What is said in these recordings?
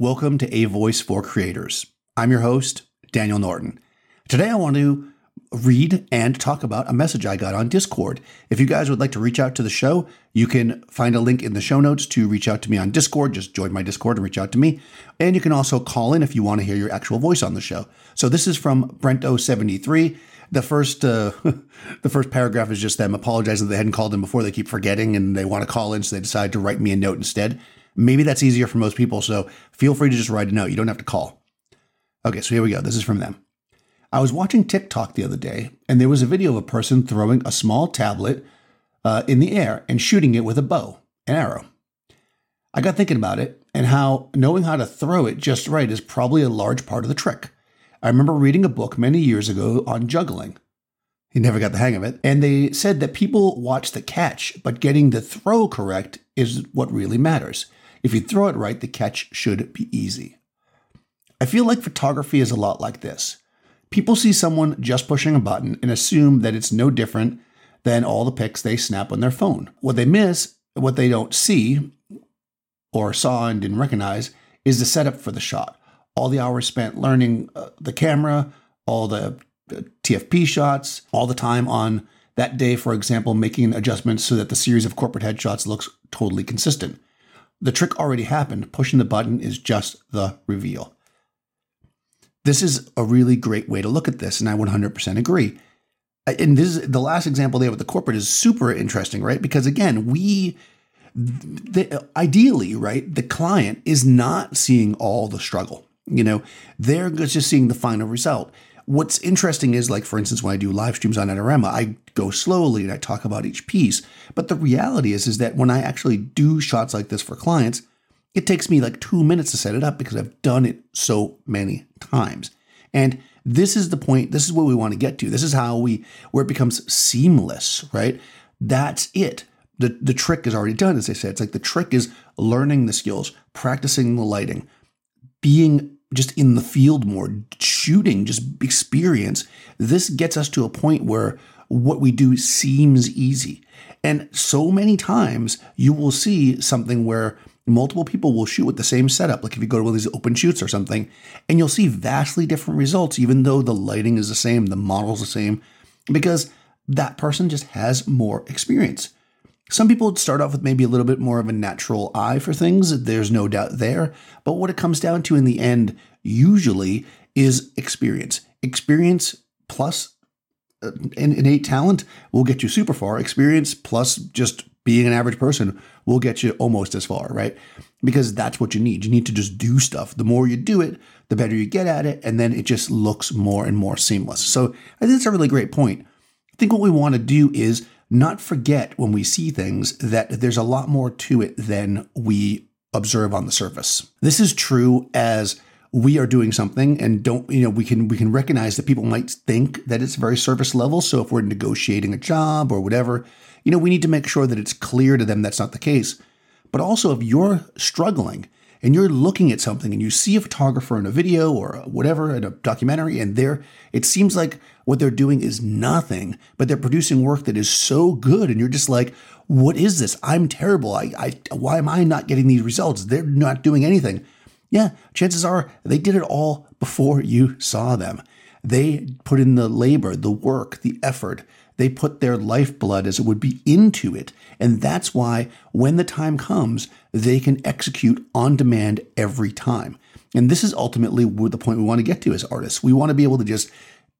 Welcome to A Voice for Creators. I'm your host, Daniel Norton. Today I want to read and talk about a message I got on Discord. If you guys would like to reach out to the show, you can find a link in the show notes to reach out to me on Discord. Just join my Discord and reach out to me. And you can also call in if you want to hear your actual voice on the show. So this is from Brento73. The first uh, the first paragraph is just them apologizing that they hadn't called in before. They keep forgetting and they want to call in, so they decide to write me a note instead. Maybe that's easier for most people, so feel free to just write a note. You don't have to call. Okay, so here we go. This is from them. I was watching TikTok the other day, and there was a video of a person throwing a small tablet uh, in the air and shooting it with a bow, an arrow. I got thinking about it and how knowing how to throw it just right is probably a large part of the trick. I remember reading a book many years ago on juggling. He never got the hang of it. And they said that people watch the catch, but getting the throw correct is what really matters. If you throw it right, the catch should be easy. I feel like photography is a lot like this. People see someone just pushing a button and assume that it's no different than all the pics they snap on their phone. What they miss, what they don't see or saw and didn't recognize, is the setup for the shot. All the hours spent learning uh, the camera, all the TFP shots, all the time on that day, for example, making adjustments so that the series of corporate headshots looks totally consistent. The trick already happened. Pushing the button is just the reveal. This is a really great way to look at this, and I 100% agree. Uh, and this is the last example there with the corporate is super interesting, right? Because again, we the, ideally, right, the client is not seeing all the struggle. You know, they're just seeing the final result what's interesting is like for instance when i do live streams on Adorama, i go slowly and i talk about each piece. But the reality is is that when i actually do shots like this for clients it takes me like two minutes to set it up because i've done it so many times. And this is the point this is what we want to get to. This is how we where it becomes seamless right? That's it. The, the trick is already done as i said. It's like the trick is learning the skills practicing the lighting being just in the field more, shooting, just experience. This gets us to a point where what we do seems easy. And so many times you will see something where multiple people will shoot with the same setup, like if you go to one of these open shoots or something, and you'll see vastly different results, even though the lighting is the same, the model's the same, because that person just has more experience. Some people start off with maybe a little bit more of a natural eye for things. There's no doubt there. But what it comes down to in the end, usually, is experience. Experience plus uh, innate talent will get you super far. Experience plus just being an average person will get you almost as far, right? Because that's what you need. You need to just do stuff. The more you do it, the better you get at it. And then it just looks more and more seamless. So I think that's a really great point. I think what we want to do is not forget when we see things that there's a lot more to it than we observe on the surface. This is true as we are doing something and don't you know we can we can recognize that people might think that it's very surface level so if we're negotiating a job or whatever you know we need to make sure that it's clear to them that's not the case but also if you're struggling and you're looking at something and you see a photographer in a video or whatever in a documentary and they're it seems like what they're doing is nothing but they're producing work that is so good and you're just like what is this? I'm terrible. I, I why am i not getting these results? They're not doing anything. Yeah chances are they did it all before you saw them. They put in the labor the work the effort they put their lifeblood, as it would be, into it. And that's why when the time comes, they can execute on demand every time. And this is ultimately the point we want to get to as artists. We want to be able to just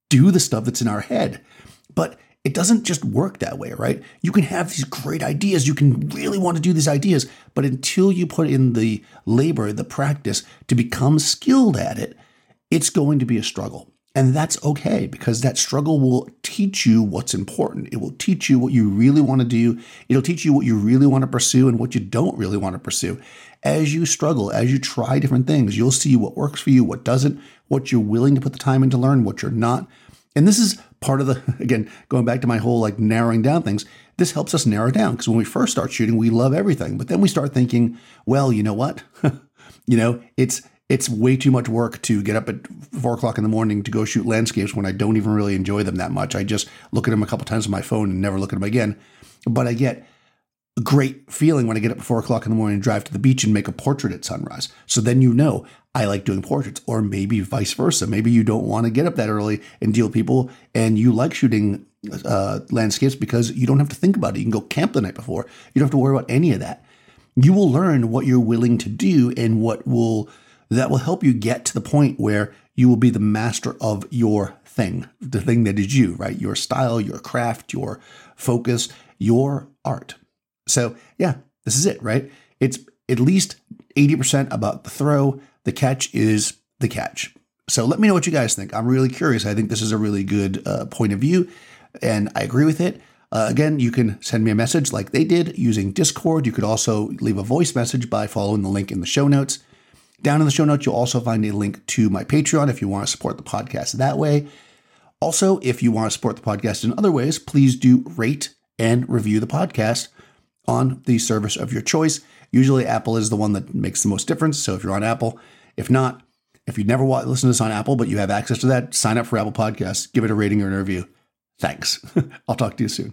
do the stuff that's in our head. But it doesn't just work that way, right? You can have these great ideas. You can really want to do these ideas. But until you put in the labor, the practice to become skilled at it, it's going to be a struggle. And that's okay because that struggle will teach you what's important. It will teach you what you really want to do. It'll teach you what you really want to pursue and what you don't really want to pursue. As you struggle, as you try different things, you'll see what works for you, what doesn't, what you're willing to put the time in to learn, what you're not. And this is part of the, again, going back to my whole like narrowing down things, this helps us narrow down because when we first start shooting, we love everything. But then we start thinking, well, you know what? you know, it's, it's way too much work to get up at four o'clock in the morning to go shoot landscapes when I don't even really enjoy them that much. I just look at them a couple times on my phone and never look at them again. But I get a great feeling when I get up at four o'clock in the morning and drive to the beach and make a portrait at sunrise. So then you know I like doing portraits, or maybe vice versa. Maybe you don't want to get up that early and deal with people, and you like shooting uh, landscapes because you don't have to think about it. You can go camp the night before. You don't have to worry about any of that. You will learn what you're willing to do and what will that will help you get to the point where you will be the master of your thing, the thing that is you, right? Your style, your craft, your focus, your art. So, yeah, this is it, right? It's at least 80% about the throw. The catch is the catch. So, let me know what you guys think. I'm really curious. I think this is a really good uh, point of view, and I agree with it. Uh, again, you can send me a message like they did using Discord. You could also leave a voice message by following the link in the show notes. Down in the show notes, you'll also find a link to my Patreon if you want to support the podcast that way. Also, if you want to support the podcast in other ways, please do rate and review the podcast on the service of your choice. Usually, Apple is the one that makes the most difference. So if you're on Apple, if not, if you never listen to this on Apple, but you have access to that, sign up for Apple Podcasts, give it a rating or an review. Thanks. I'll talk to you soon.